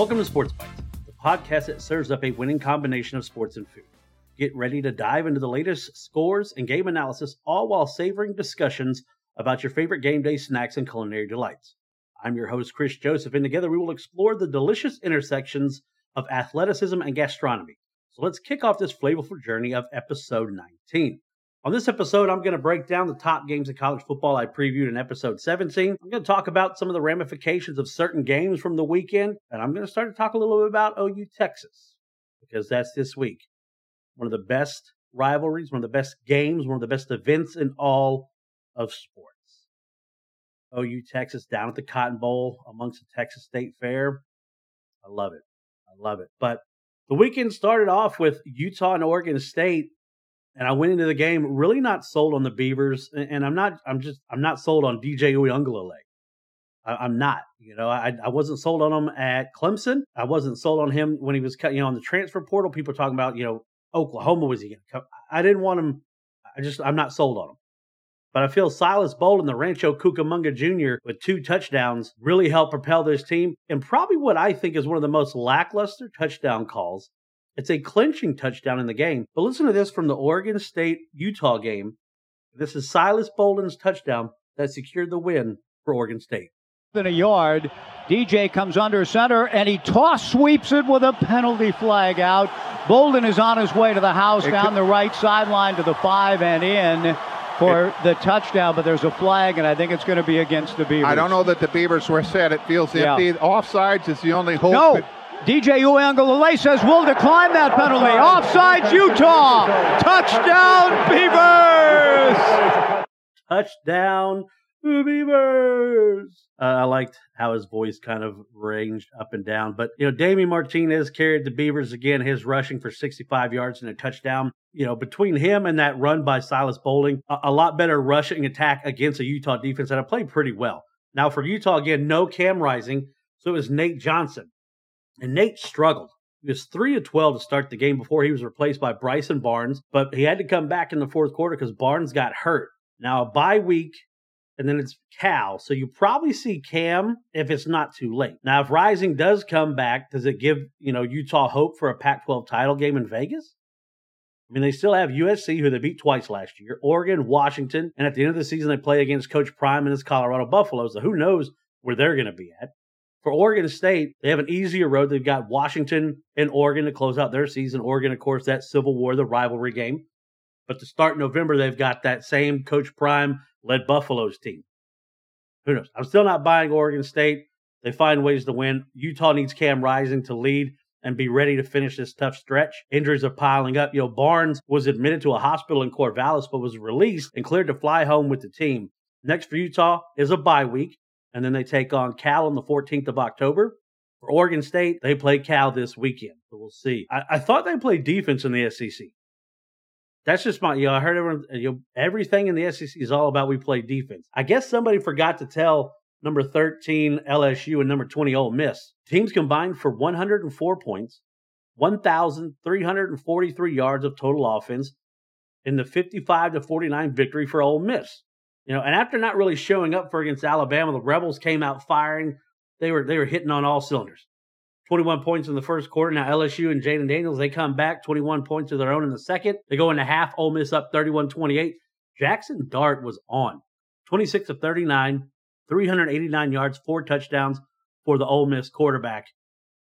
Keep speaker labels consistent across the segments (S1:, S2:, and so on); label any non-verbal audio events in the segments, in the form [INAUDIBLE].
S1: Welcome to Sports Bites, the podcast that serves up a winning combination of sports and food. Get ready to dive into the latest scores and game analysis, all while savoring discussions about your favorite game day snacks and culinary delights. I'm your host, Chris Joseph, and together we will explore the delicious intersections of athleticism and gastronomy. So let's kick off this flavorful journey of episode 19. On this episode, I'm going to break down the top games of college football I previewed in episode 17. I'm going to talk about some of the ramifications of certain games from the weekend, and I'm going to start to talk a little bit about OU Texas because that's this week. One of the best rivalries, one of the best games, one of the best events in all of sports. OU Texas down at the Cotton Bowl amongst the Texas State Fair. I love it. I love it. But the weekend started off with Utah and Oregon State and I went into the game really not sold on the Beavers, and I'm not. I'm just. I'm not sold on DJ Uiagalelei. I'm not. You know, I I wasn't sold on him at Clemson. I wasn't sold on him when he was cut. You know, on the transfer portal, people talking about you know Oklahoma was he going to come. I didn't want him. I just I'm not sold on him. But I feel Silas Bolden, the Rancho Cucamonga Jr., with two touchdowns, really helped propel this team. And probably what I think is one of the most lackluster touchdown calls it's a clinching touchdown in the game. But listen to this from the Oregon State Utah game. This is Silas Bolden's touchdown that secured the win for Oregon State.
S2: In a yard, DJ comes under center and he toss sweeps it with a penalty flag out. Bolden is on his way to the house it down could, the right sideline to the five and in for it, the touchdown, but there's a flag, and I think it's going to be against the Beavers.
S3: I don't know that the Beavers were set. It feels empty. Yeah. Offsides is the only hope.
S2: No, DJ Uiagalelei says we'll decline that penalty. Offsides, Utah. Touchdown, Beavers.
S1: Touchdown, Beavers. Uh, I liked how his voice kind of ranged up and down. But, you know, Damien Martinez carried the Beavers again, his rushing for 65 yards and a touchdown. You know, between him and that run by Silas Bolden, a, a lot better rushing attack against a Utah defense that I played pretty well. Now, for Utah, again, no Cam Rising. So it was Nate Johnson. And Nate struggled. He was 3 of 12 to start the game before he was replaced by Bryson Barnes, but he had to come back in the fourth quarter because Barnes got hurt. Now, a bye week, and then it's Cal. So you probably see Cam if it's not too late. Now, if Rising does come back, does it give, you know, Utah hope for a Pac 12 title game in Vegas? I mean, they still have USC, who they beat twice last year, Oregon, Washington, and at the end of the season, they play against Coach Prime and his Colorado Buffaloes. So who knows where they're going to be at? For Oregon State, they have an easier road. They've got Washington and Oregon to close out their season. Oregon, of course, that Civil War, the rivalry game. But to start November, they've got that same Coach Prime led Buffaloes team. Who knows? I'm still not buying Oregon State. They find ways to win. Utah needs Cam Rising to lead and be ready to finish this tough stretch. Injuries are piling up. You know, Barnes was admitted to a hospital in Corvallis, but was released and cleared to fly home with the team. Next for Utah is a bye week and then they take on Cal on the 14th of October. For Oregon State, they play Cal this weekend. So we'll see. I, I thought they played defense in the SEC. That's just my, you know, I heard everyone, you know, everything in the SEC is all about we play defense. I guess somebody forgot to tell number 13 LSU and number 20 Ole Miss. Teams combined for 104 points, 1,343 yards of total offense in the 55 to 49 victory for Ole Miss. You know, and after not really showing up for against Alabama, the Rebels came out firing. They were they were hitting on all cylinders. 21 points in the first quarter. Now LSU and Jayden Daniels, they come back 21 points of their own in the second. They go into half, Ole Miss up 31-28. Jackson Dart was on. 26 of 39, 389 yards, four touchdowns for the Ole Miss quarterback.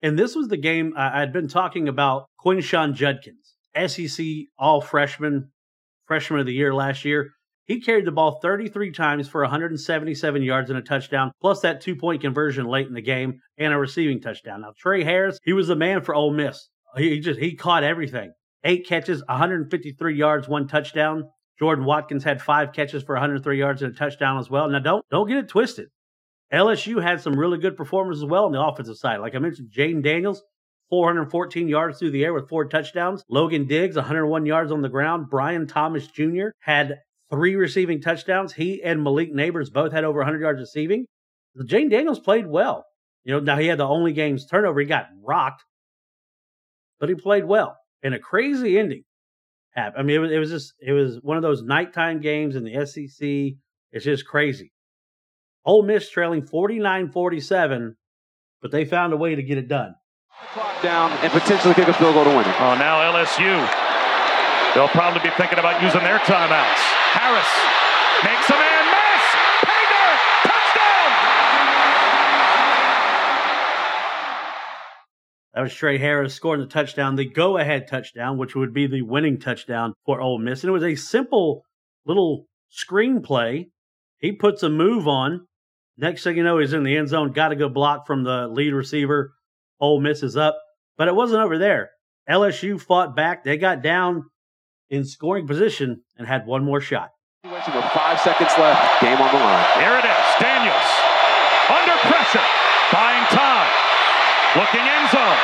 S1: And this was the game I had been talking about Quinshon Judkins, SEC all freshman, freshman of the year last year. He carried the ball 33 times for 177 yards and a touchdown, plus that two point conversion late in the game and a receiving touchdown. Now, Tre Harris, he was the man for Ole Miss. He just, he caught everything. Eight catches, 153 yards, one touchdown. Jordan Watkins had five catches for 103 yards and a touchdown as well. Now, don't, don't get it twisted. LSU had some really good performances as well on the offensive side. Like I mentioned, Jayden Daniels, 414 yards through the air with four touchdowns. Logan Diggs, 101 yards on the ground. Brian Thomas Jr. had three receiving touchdowns. He and Malik Nabers both had over 100 yards receiving. Jayden Daniels played well. You know, now he had the only game's turnover. He got rocked, but he played well. And a crazy ending happened. I mean, it was, it was just, it was one of those nighttime games in the SEC. It's just crazy. Ole Miss trailing 49 47 but they found a way to get it done.
S4: Clock down and potentially kick a field goal to win it.
S5: Oh, now LSU. They'll probably be thinking about using their timeouts. Harris makes a man miss. Paydirt, touchdown.
S1: That was Tre Harris scoring the touchdown, the go-ahead touchdown, which would be the winning touchdown for Ole Miss. And it was a simple little screenplay. He puts a move on. Next thing you know, he's in the end zone. Got to go block from the lead receiver. Ole Miss is up, but it wasn't over there. LSU fought back. They got down in scoring position and had one more shot.
S4: With five seconds left, game on the line.
S5: Here it is. Daniels under pressure, buying time, looking end zone.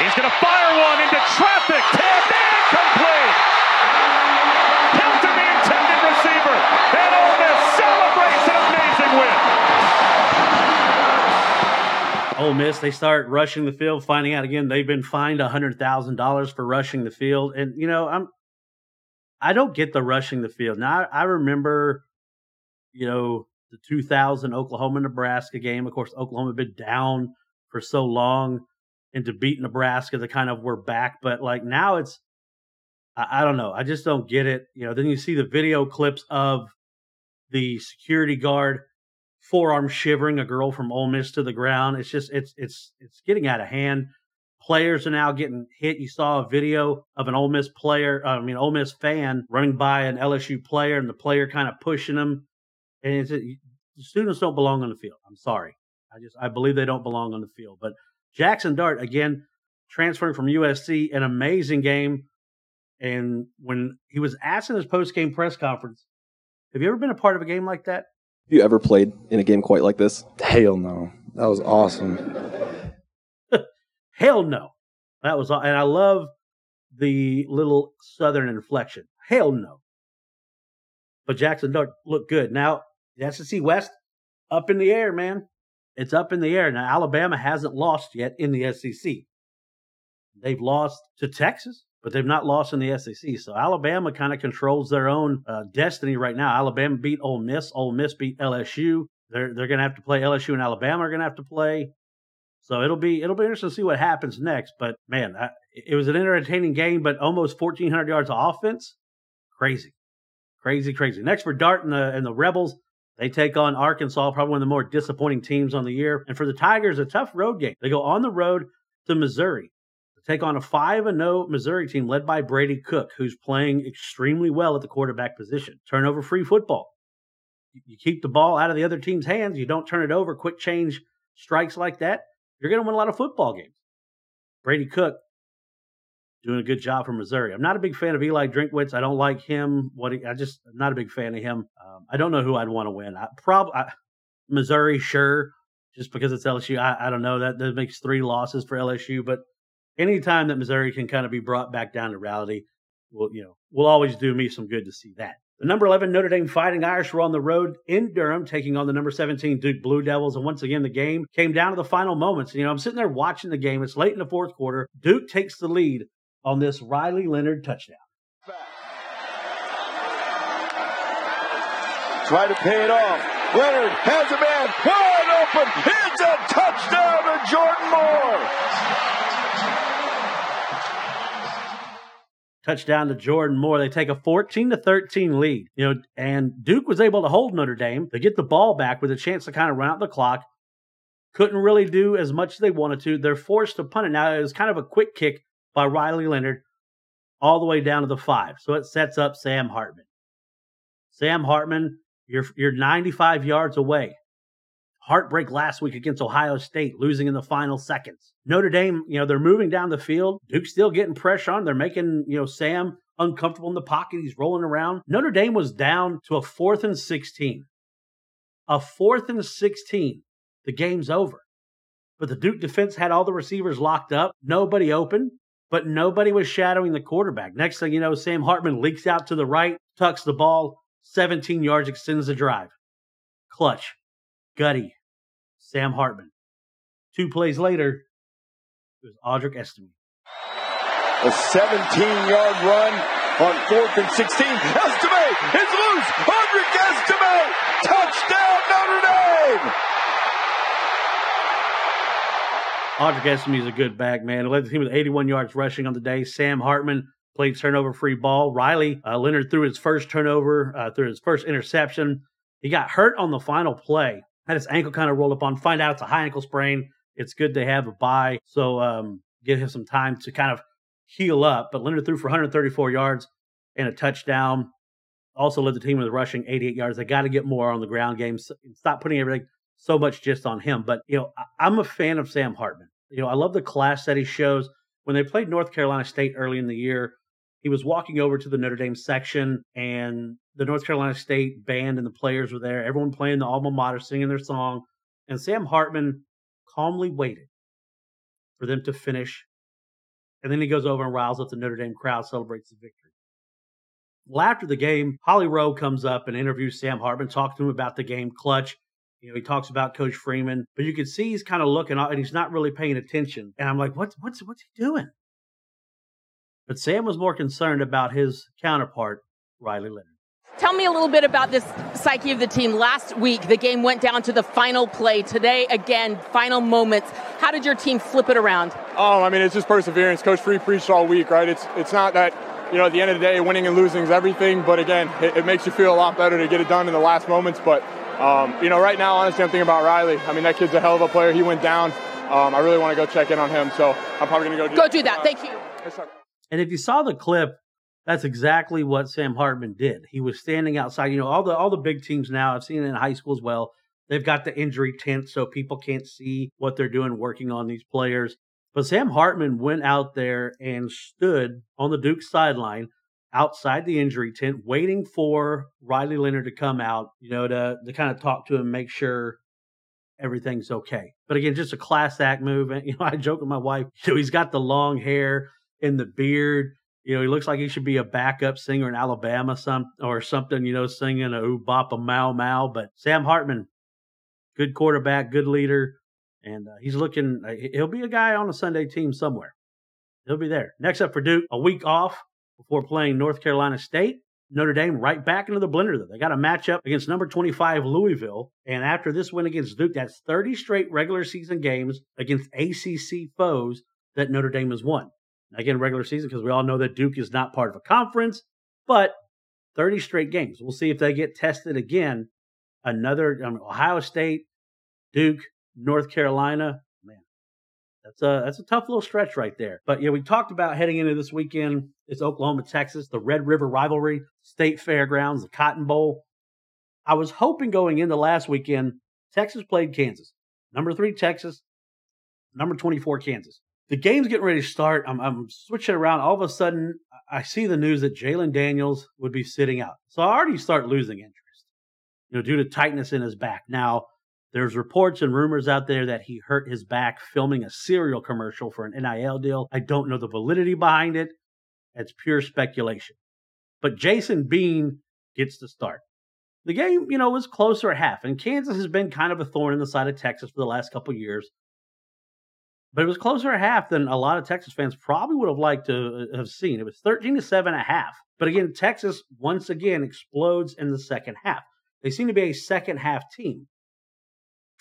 S5: He's going to fire one into traffic. Tipped incomplete. Held to the intended receiver. And Ole Miss celebrates an amazing win.
S1: Ole Miss, they start rushing the field, finding out again they've been fined hundred thousand dollars for rushing the field. And you know, I'm I don't get the rushing the field. Now I, I remember, you know, the 2000 Oklahoma Nebraska game. Of course, Oklahoma had been down for so long, and to beat Nebraska, they kind of were back. But like now, it's I, I don't know. I just don't get it. You know, then you see the video clips of the security guard forearm shivering a girl from Ole Miss to the ground. It's just it's it's it's getting out of hand. Players are now getting hit. You saw a video of an Ole Miss player, uh, I mean Ole Miss fan running by an LSU player, and the player kind of pushing him. And it's, the students don't belong on the field. I'm sorry. I just I believe they don't belong on the field. But Jackson Dart again transferring from USC, an amazing game. And when he was asked in his post game press conference, "Have you ever been a part of a game like that?"
S6: Have you ever played in a game quite like this?
S7: Hell no. That was awesome.
S1: Hell no. That was, all. and I love the little southern inflection. Hell no. But Jackson Dart looked good. Now, the SEC West, up in the air, man. It's up in the air. Now, Alabama hasn't lost yet in the SEC. They've lost to Texas, but they've not lost in the SEC. So Alabama kind of controls their own uh, destiny right now. Alabama beat Ole Miss. Ole Miss beat LSU. They're they're going to have to play LSU and Alabama are going to have to play. So it'll be it'll be interesting to see what happens next. But man, I, it was an entertaining game, but almost 1,400 yards of offense, crazy, crazy, crazy. Next for Dart and the and the Rebels, they take on Arkansas, probably one of the more disappointing teams on the year. And for the Tigers, a tough road game. They go on the road to Missouri to take on a five and zero Missouri team led by Brady Cook, who's playing extremely well at the quarterback position. Turnover free football. You keep the ball out of the other team's hands. You don't turn it over. Quick change strikes like that you're going to win a lot of football games. Brady Cook doing a good job for Missouri. I'm not a big fan of Eli Drinkwitz. I don't like him. What he, I just I'm not a big fan of him. Um, I don't know who I'd want to win. I probably Missouri, sure, just because it's LSU. I, I don't know that that makes three losses for LSU, but anytime that Missouri can kind of be brought back down to reality, will you know will always do me some good to see that. The number 11 Notre Dame Fighting Irish were on the road in Durham, taking on the number 17 Duke Blue Devils. And once again, the game came down to the final moments. You know, I'm sitting there watching the game. It's late in the fourth quarter. Duke takes the lead on this Riley Leonard touchdown.
S8: Try to pay it off. Leonard has a man wide open. It's a touchdown to Jordan Moore.
S1: Touchdown to Jordan Moore. They take a 14 to 13 lead. You know, and Duke was able to hold Notre Dame. They get the ball back with a chance to kind of run out the clock. Couldn't really do as much as they wanted to. They're forced to punt it. Now it was kind of a quick kick by Riley Leonard all the way down to the five. So it sets up Sam Hartman. Sam Hartman, you're you're 95 yards away heartbreak last week against Ohio State, losing in the final seconds. Notre Dame, you know, they're moving down the field. Duke's still getting pressure on. They're making, you know, Sam uncomfortable in the pocket. He's rolling around. Notre Dame was down to a fourth and 16. A fourth and 16. The game's over. But the Duke defense had all the receivers locked up, nobody open, but nobody was shadowing the quarterback. Next thing you know, Sam Hartman leaks out to the right, tucks the ball, 17 yards, extends the drive. Clutch, gutty, Sam Hartman. Two plays later, it was Audric Estime.
S8: A 17 yard run on fourth and 16. Estime is loose. Audric Estime. Touchdown, Notre Dame.
S1: Audric Estimé is a good back, man. Led the team with 81 yards rushing on the day. Sam Hartman played turnover free ball. Riley uh, Leonard threw his first turnover, uh, threw his first interception. He got hurt on the final play. Had his ankle kind of rolled up on. Find out it's a high ankle sprain. It's good to have a bye, so um, give him some time to kind of heal up. But Leonard threw for 134 yards and a touchdown. Also led the team with rushing 88 yards. They got to get more on the ground game. Stop putting everything so much just on him. But, you know, I'm a fan of Sam Hartman. You know, I love the class that he shows. When they played North Carolina State early in the year, he was walking over to the Notre Dame section, and the North Carolina State band and the players were there. Everyone playing the alma mater, singing their song. And Sam Hartman calmly waited for them to finish. And then he goes over and riles up the Notre Dame crowd, celebrates the victory. Well, after the game, Holly Rowe comes up and interviews Sam Hartman, talks to him about the game clutch. You know, he talks about Coach Freeman, but you can see he's kind of looking and he's not really paying attention. And I'm like, what's what's what's he doing? But Sam was more concerned about his counterpart, Riley Leonard.
S9: Tell me a little bit about this psyche of the team. Last week, the game went down to the final play. Today, again, final moments. How did your team flip it around?
S10: Oh, I mean, it's just perseverance. Coach Free preached all week, right? It's it's not that you know at the end of the day, winning and losing is everything. But again, it, it makes you feel a lot better to get it done in the last moments. But um, you know, right now, honestly, I'm thinking about Riley. I mean, that kid's a hell of a player. He went down. Um, I really want to go check in on him, so I'm probably going to go do
S9: go do that. Thank you.
S1: And if you saw the clip, that's exactly what Sam Hartman did. He was standing outside. You know, all the all the big teams now. I've seen it in high school as well. They've got the injury tent so people can't see what they're doing working on these players. But Sam Hartman went out there and stood on the Duke sideline outside the injury tent, waiting for Riley Leonard to come out, you know, to to kind of talk to him, make sure everything's okay. But again, just a class act move. And you know, [LAUGHS] I joke with my wife, you know, he's got the long hair and the beard. You know, he looks like he should be a backup singer in Alabama, some or something. You know, singing a ooh bop mau mau. But Sam Hartman, good quarterback, good leader, and uh, he's looking. Uh, he'll be a guy on a Sunday team somewhere. He'll be there. Next up for Duke, a week off before playing North Carolina State. Notre Dame right back into the blender. Though they got a matchup against number 25 Louisville, and after this win against Duke, that's 30 straight regular season games against ACC foes that Notre Dame has won. Again, regular season because we all know that Duke is not part of a conference, but 30 straight games. We'll see if they get tested again. Another I mean, Ohio State, Duke, North Carolina. Man, that's a that's a tough little stretch right there. But yeah, we talked about heading into this weekend. It's Oklahoma, Texas, the Red River rivalry, State Fairgrounds, the Cotton Bowl. I was hoping going into last weekend, Texas played Kansas. Number three, Texas. Number 24, Kansas. The game's getting ready to start. I'm, I'm switching around. All of a sudden, I see the news that Jalon Daniels would be sitting out. So I already start losing interest, you know, due to tightness in his back. Now, there's reports and rumors out there that he hurt his back filming a cereal commercial for an NIL deal. I don't know the validity behind it. It's pure speculation. But Jason Bean gets the start. The game, you know, was closer at half, and Kansas has been kind of a thorn in the side of Texas for the last couple years. But it was closer at half than a lot of Texas fans probably would have liked to uh, have seen. It was 13 to 7 at half. But again, Texas once again explodes in the second half. They seem to be a second half team.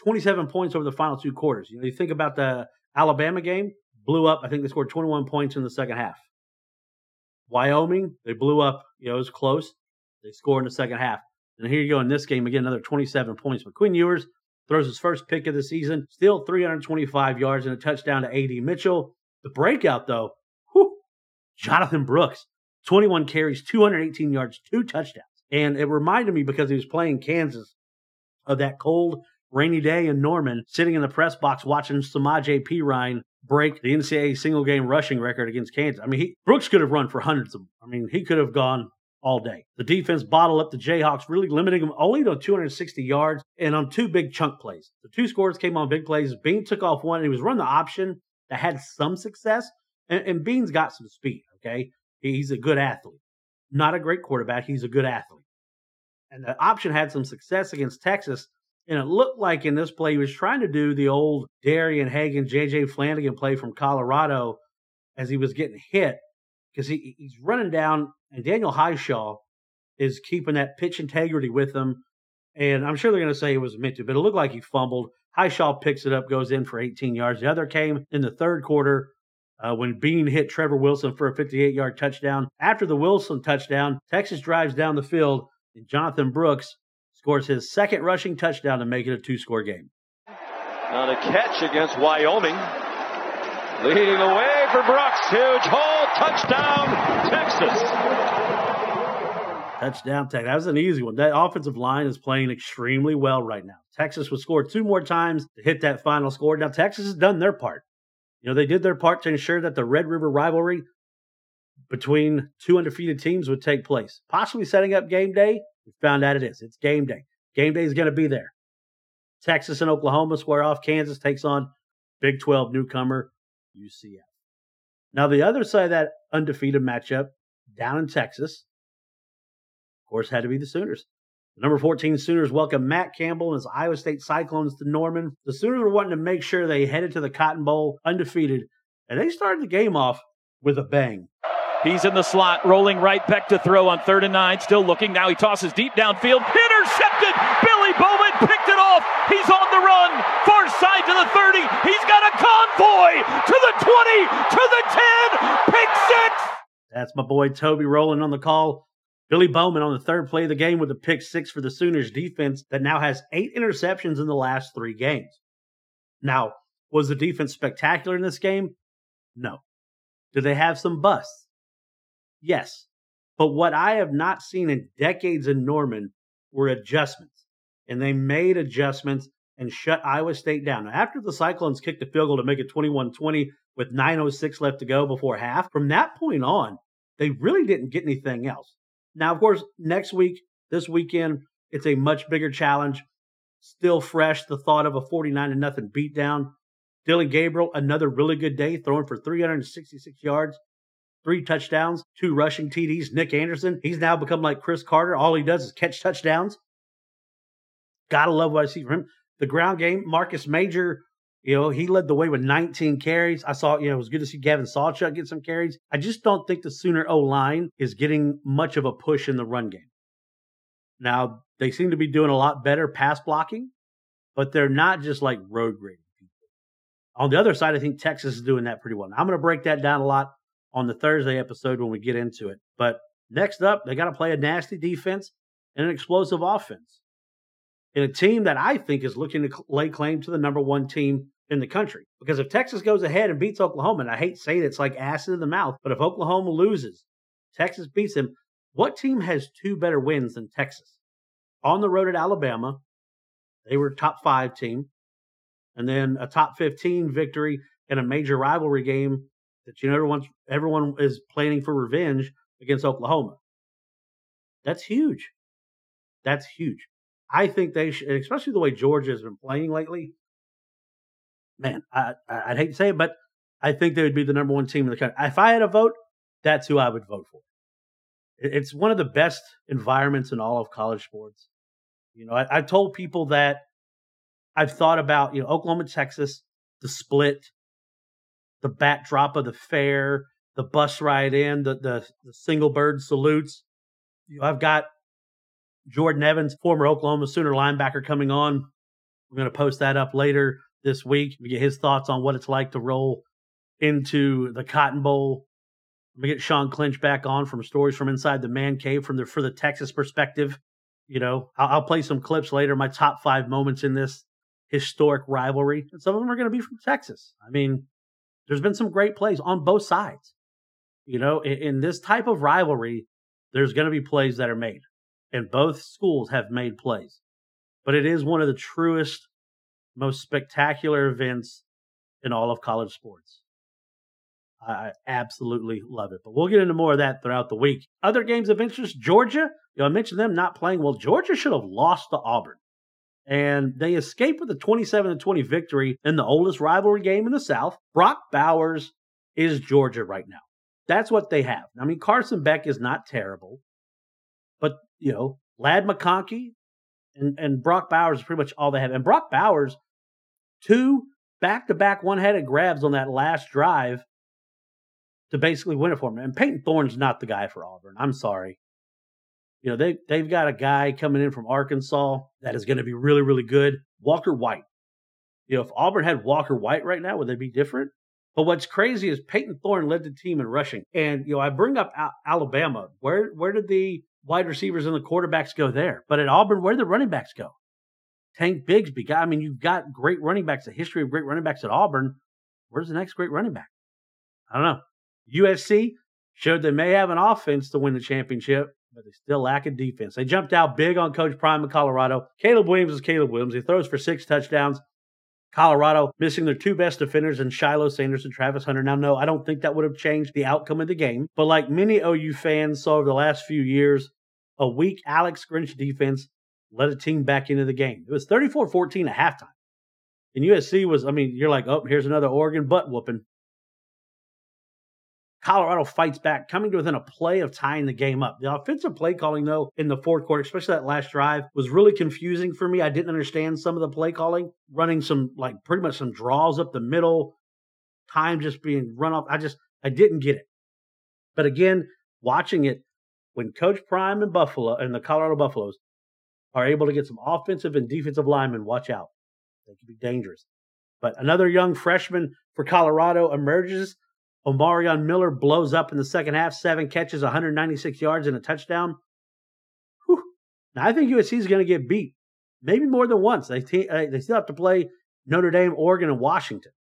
S1: 27 points over the final two quarters. You know, you think about the Alabama game, blew up. I think they scored 21 points in the second half. Wyoming, they blew up. You know, it was close. They scored in the second half. And here you go in this game again, another 27 points. Quinn Ewers throws his first pick of the season, still 325 yards and a touchdown to AD Mitchell. The breakout, though, whew, Jonathan Brooks, 21 carries, 218 yards, two touchdowns. And it reminded me because he was playing Kansas of that cold rainy day in Norman, sitting in the press box watching Samaje Perine break the NCAA single game rushing record against Kansas. I mean, he, Brooks could have run for hundreds of them. I mean, he could have gone all day. The defense bottled up the Jayhawks, really limiting them only to 260 yards and on two big chunk plays. The two scores came on big plays. Bean took off one and he was running the option that had some success. And, and Bean's got some speed, okay? He's a good athlete. Not a great quarterback, he's a good athlete. And the option had some success against Texas and it looked like in this play he was trying to do the old Darian Hagan, JJ Flannigan play from Colorado as he was getting hit because he, he's running down, and Daniel Hishaw is keeping that pitch integrity with him. And I'm sure they're going to say it was meant to, but it looked like he fumbled. Hishaw picks it up, goes in for 18 yards. The other came in the third quarter uh, when Bean hit Trevor Wilson for a 58 yard touchdown. After the Wilson touchdown, Texas drives down the field, and Jonathan Brooks scores his second rushing touchdown to make it a two score game.
S11: On a catch against Wyoming. Leading the way for Brooks. Huge hole. Touchdown, Texas.
S1: Touchdown, Texas. That was an easy one. That offensive line is playing extremely well right now. Texas would score two more times to hit that final score. Now, Texas has done their part. You know, they did their part to ensure that the Red River rivalry between two undefeated teams would take place, possibly setting up game day. We found out it is. It's game day. Game day is going to be there. Texas and Oklahoma square off. Kansas takes on Big 12 newcomer UCF. Now, the other side of that undefeated matchup down in Texas, of course, had to be the Sooners. The number 14 Sooners welcome Matt Campbell and his Iowa State Cyclones to Norman. The Sooners were wanting to make sure they headed to the Cotton Bowl undefeated, and they started the game off with a bang.
S12: He's in the slot, rolling right back to throw on third and nine. Still looking. Now he tosses deep downfield. Intercepted. Billy Bowman off. He's on the run. Far side to the 30. He's got a convoy to the 20, to the 10. Pick six.
S1: That's my boy Toby Rowland on the call. Billy Bowman on the third play of the game with a pick six for the Sooners defense that now has eight interceptions in the last three games. Now, was the defense spectacular in this game? No. Did they have some busts? Yes. But what I have not seen in decades in Norman were adjustments. And they made adjustments and shut Iowa State down. Now, after the Cyclones kicked the field goal to make it 21 20 with 9.06 left to go before half, from that point on, they really didn't get anything else. Now, of course, next week, this weekend, it's a much bigger challenge. Still fresh, the thought of a 49 to nothing beatdown. Dillon Gabriel, another really good day, throwing for 366 yards, three touchdowns, two rushing TDs. Nic Anderson, he's now become like Cris Carter. All he does is catch touchdowns. Gotta love what I see from him. The ground game, Marcus Major, you know, he led the way with 19 carries. I saw, you know, it was good to see Gavin Sawchuk get some carries. I just don't think the Sooner O line is getting much of a push in the run game. Now, they seem to be doing a lot better pass blocking, but they're not just like road grading. On the other side, I think Texas is doing that pretty well. Now, I'm going to break that down a lot on the Thursday episode when we get into it. But next up, they got to play a nasty defense and an explosive offense. In a team that I think is looking to lay claim to the number one team in the country. Because if Texas goes ahead and beats Oklahoma, and I hate saying it's like acid in the mouth, but if Oklahoma loses, Texas beats them, what team has two better wins than Texas? On the road at Alabama, they were top five team, and then a top 15 victory in a major rivalry game that you know everyone is planning for revenge against Oklahoma. That's huge. That's huge. I think they should, especially the way Georgia has been playing lately. Man, I, I'd hate to say it, but I think they would be the number one team in the country. If I had a vote, that's who I would vote for. It's one of the best environments in all of college sports. You know, I, I've told people that I've thought about, you know, Oklahoma, Texas, the split, the backdrop of the fair, the bus ride in, the the, the single bird salutes. You know, I've got Jordan Evans, former Oklahoma Sooner linebacker, coming on. We're going to post that up later this week. We get his thoughts on what it's like to roll into the Cotton Bowl. We get Sean Clinch back on from stories from inside the man cave from the for the Texas perspective. You know, I'll, I'll play some clips later. My top five moments in this historic rivalry, and some of them are going to be from Texas. I mean, there's been some great plays on both sides. You know, in, in this type of rivalry, there's going to be plays that are made, and both schools have made plays. But it is one of the truest, most spectacular events in all of college sports. I absolutely love it. But we'll get into more of that throughout the week. Other games of interest, Georgia. You know, I mentioned them not playing well. Georgia should have lost to Auburn and they escaped with a 27 20 victory in the oldest rivalry game in the South. Brock Bowers is Georgia right now. That's what they have. I mean, Carson Beck is not terrible, but you know, Ladd McConkey and, and Brock Bowers is pretty much all they have. And Brock Bowers, two back to back one headed grabs on that last drive to basically win it for him. And Payton Thorne's not the guy for Auburn. I'm sorry. You know, they they've got a guy coming in from Arkansas that is going to be really, really good. Walker White. You know, if Auburn had Walker White right now, would they be different? But what's crazy is Payton Thorne led the team in rushing. And, you know, I bring up Alabama. Where where did the wide receivers and the quarterbacks go there? But at Auburn, where do the running backs go? Tank Bigsby. I mean, you've got great running backs, a history of great running backs at Auburn. Where's the next great running back? I don't know. USC showed they may have an offense to win the championship, but they still lack a defense. They jumped out big on Coach Prime in Colorado. Caleb Williams is Caleb Williams. He throws for six touchdowns. Colorado missing their two best defenders in Shilo Sanders and Travis Hunter. Now, no, I don't think that would have changed the outcome of the game. But like many OU fans saw over the last few years, a weak Alex Grinch defense led a team back into the game. It was 34 14 at halftime. And USC was, I mean, you're like, oh, here's another Oregon butt whooping. Colorado fights back, coming to within a play of tying the game up. The offensive play calling, though, in the fourth quarter, especially that last drive, was really confusing for me. I didn't understand some of the play calling, running some, like, pretty much some draws up the middle, time just being run off. I just, I didn't get it. But again, watching it, when Coach Prime and Buffalo and the Colorado Buffaloes are able to get some offensive and defensive linemen, watch out. They could be dangerous. But another young freshman for Colorado emerges Omarion Miller blows up in the second half, seven catches, 196 yards, and a touchdown. Whew. Now, I think USC is going to get beat, maybe more than once. They, uh, they still have to play Notre Dame, Oregon, and Washington.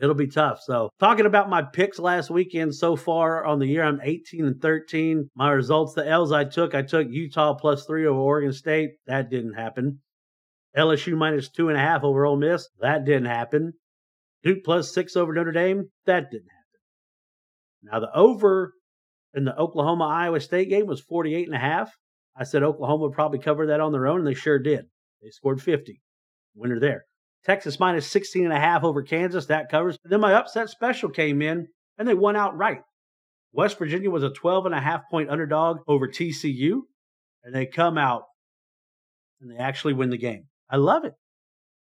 S1: It'll be tough. So, talking about my picks last weekend so far on the year, I'm 18 and 13. My results, the L's I took, I took Utah plus three over Oregon State. That didn't happen. LSU minus two and a half over Ole Miss. That didn't happen. Duke plus six over Notre Dame. That didn't happen. Now the over in the Oklahoma Iowa State game was 48 and a half. I said Oklahoma would probably cover that on their own, and they sure did. They scored 50. Winner there. Texas minus 16 and a half over Kansas. That covers. Then my upset special came in, and they won outright. West Virginia was a 12 and a half point underdog over TCU, and they come out and they actually win the game. I love it.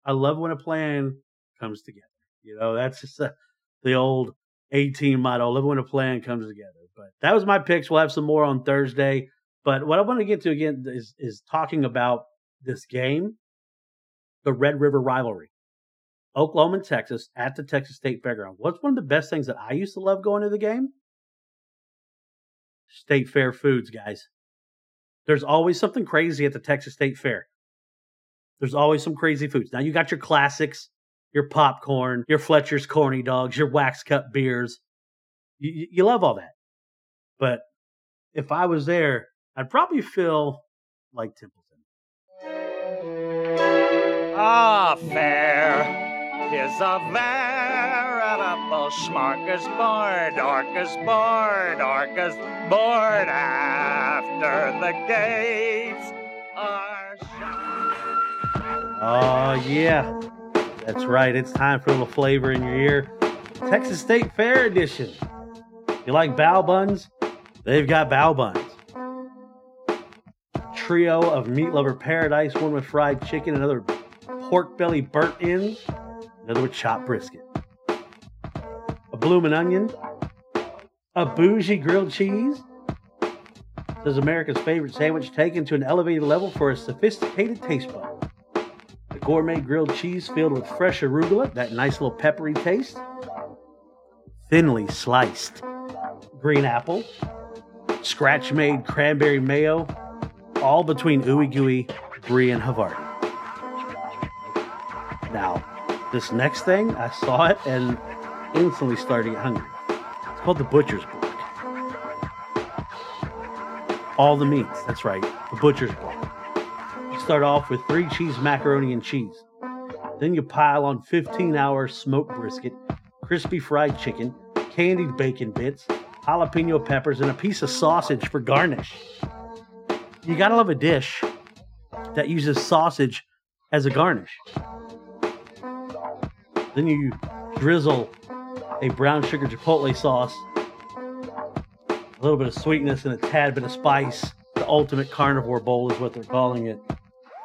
S1: I love when a plan comes together. You know, that's just a, the old A-Team motto. Live when a plan comes together. But that was my picks. We'll have some more on Thursday. But what I want to get to again is is talking about this game, the Red River rivalry. Oklahoma and Texas at the Texas State Fairground. What's one of the best things that I used to love going to the game? State Fair foods, guys. There's always something crazy at the Texas State Fair. There's always some crazy foods. Now you got your classics, your popcorn, your Fletcher's corny dogs, your wax cup beers. You, you love all that. But if I was there, I'd probably feel like Templeton.
S13: Ah, fair is a veritable smorgasbord, Orca's board, Orca's board after the gates are shut.
S1: Oh, yeah. That's right. It's time for a little flavor in your ear. Texas State Fair edition. You like bao buns? They've got bao buns. Trio of Meat Lover Paradise, one with fried chicken, another pork belly burnt ends, another with chopped brisket. A bloomin' onion, a bougie grilled cheese. This is America's favorite sandwich taken to an elevated level for a sophisticated taste bud The gourmet grilled cheese filled with fresh arugula, that nice little peppery taste. Thinly sliced green apple, scratch made cranberry mayo, all between ooey gooey, brie, and Havarti. This next thing, I saw it and instantly started to get hungry. It's called the Butcher's Block. All the meats, that's right, the Butcher's Block You start off with three cheese macaroni and cheese. Then you pile on 15 hour smoked brisket, crispy fried chicken, candied bacon bits, jalapeno peppers, and a piece of sausage for garnish. You gotta love a dish that uses sausage as a garnish. Then you drizzle a brown sugar chipotle sauce, a little bit of sweetness, and a tad bit of spice. The ultimate carnivore bowl is what they're calling it.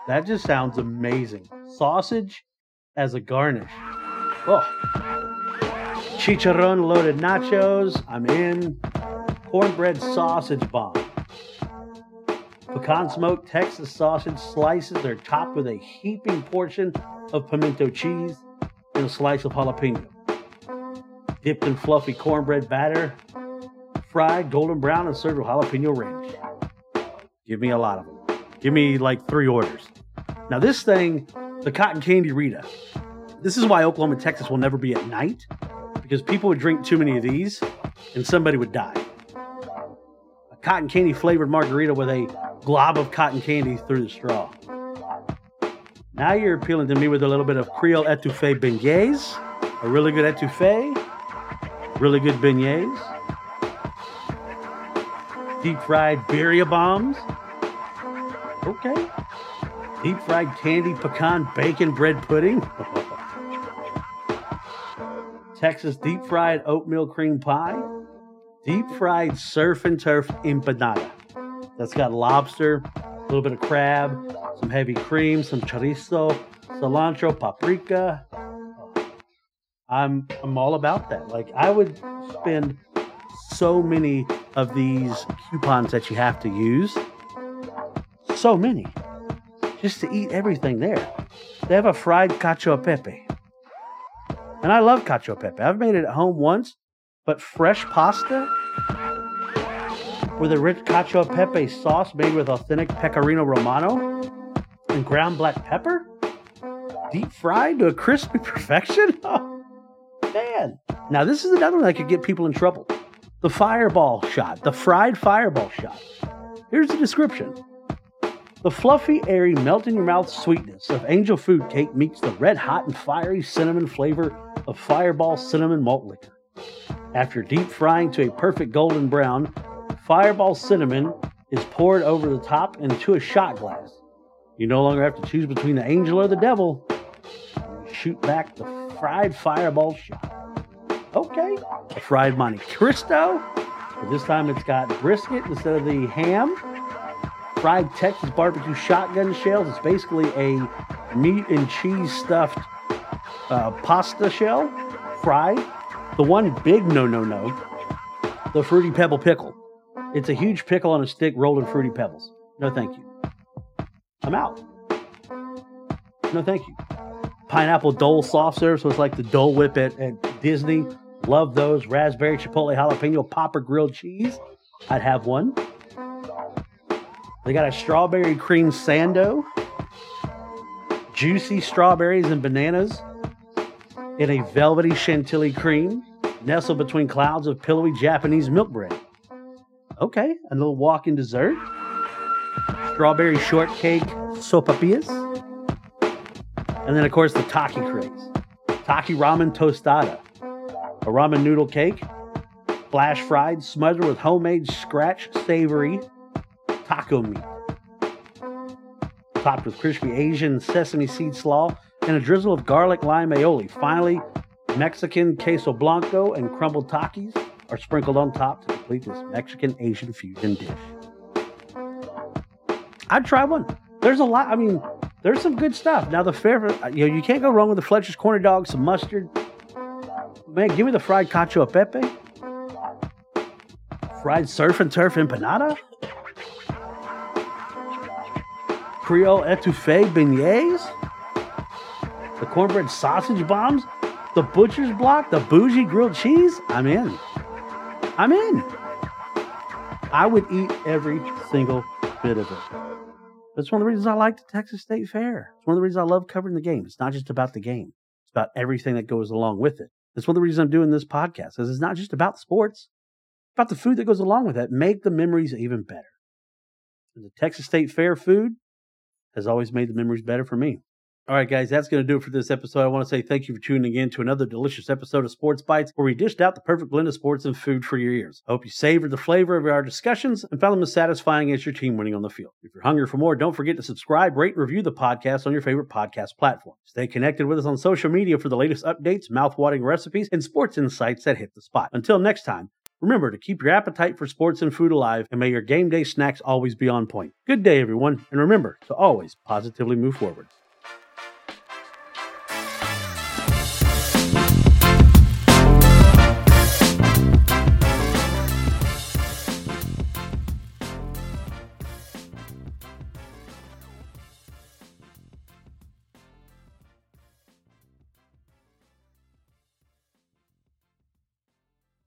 S1: That just sounds amazing. Sausage as a garnish. Oh. Chicharron loaded nachos. I'm in. Cornbread sausage bomb. Pecan smoked Texas sausage slices are topped with a heaping portion of pimento cheese and a slice of jalapeno. Dipped in fluffy cornbread batter, fried golden brown, and served with jalapeno ranch. Give me a lot of them. Give me like three orders. Now, this thing, the cotton candy Rita, this is why Oklahoma, and Texas will never be at night because people would drink too many of these and somebody would die. A cotton candy flavored margarita with a glob of cotton candy through the straw. Now you're appealing to me with a little bit of Creole etouffee beignets, a really good etouffee, really good beignets, deep fried birria bombs. Okay. Deep fried candy pecan bacon bread pudding. [LAUGHS] Texas deep fried oatmeal cream pie. Deep fried surf and turf empanada. That's got lobster, a little bit of crab, some heavy cream, some chorizo, cilantro, paprika. I'm I'm all about that. Like I would spend so many of these coupons that you have to use. So many. Just to eat everything there. They have a fried cacio pepe. And I love cacio pepe. I've made it at home once, but fresh pasta with a rich cacio pepe sauce made with authentic pecorino romano ground black pepper, deep fried to a crispy [LAUGHS] perfection. [LAUGHS] Oh, man. Now, this is another one that could get people in trouble. The fireball shot, the fried fireball shot. Here's the description. The fluffy, airy, melt in your mouth sweetness of angel food cake meets the red hot and fiery cinnamon flavor of fireball cinnamon malt liquor. After deep frying to a perfect golden brown, fireball cinnamon is poured over the top into a shot glass. You no longer have to choose between the angel or the devil. Shoot back the fried fireball shot. Okay, fried Monte Cristo. But this time it's got brisket instead of the ham. Fried Texas barbecue shotgun shells. It's basically a meat and cheese stuffed uh, pasta shell, fried. The one big no no no, the fruity pebble pickle. It's a huge pickle on a stick rolled in fruity pebbles. No, thank you. I'm out. No, thank you. Pineapple Dole soft serve, so it's like the Dole Whip at, at Disney. Love those. Raspberry, chipotle, jalapeno, popper grilled cheese. I'd have one. They got a strawberry cream sando, juicy strawberries and bananas in a velvety chantilly cream, nestled between clouds of pillowy Japanese milk bread. Okay, a little walk-in dessert. Strawberry shortcake sopapillas. And then, of course, the Taki craze. Taki ramen tostada. A ramen noodle cake. Flash fried, smothered with homemade scratch savory taco meat. Topped with crispy Asian sesame seed slaw and a drizzle of garlic lime aioli. Finally, Mexican queso blanco and crumbled takis are sprinkled on top to complete this Mexican Asian fusion dish. I'd try one. There's a lot. I mean, there's some good stuff. Now the fair, uh, you know, you can't go wrong with the Fletcher's corny dog, some mustard. Man, give me the fried cacio pepe, fried surf and turf empanada, Creole etouffee beignets, the cornbread sausage bombs, the butcher's block, the bougie grilled cheese. I'm in. I'm in. I would eat every single bit of it. That's one of the reasons I like the Texas State Fair. It's one of the reasons I love covering the game. It's not just about the game, it's about everything that goes along with it. It's one of the reasons I'm doing this podcast, because it's not just about sports, it's about the food that goes along with it. Make the memories even better. And the Texas State Fair food has always made the memories better for me. All right, guys, that's going to do it for this episode. I want to say thank you for tuning in to another delicious episode of Sports Bites, where we dished out the perfect blend of sports and food for your ears. I hope you savored the flavor of our discussions and found them as satisfying as your team winning on the field. If you're hungry for more, don't forget to subscribe, rate, and review the podcast on your favorite podcast platform. Stay connected with us on social media for the latest updates, mouth-watering recipes, and sports insights that hit the spot. Until next time, Remember to keep your appetite for sports and food alive, and may your game day snacks always be on point. Good day, everyone, and remember to always positively move forward.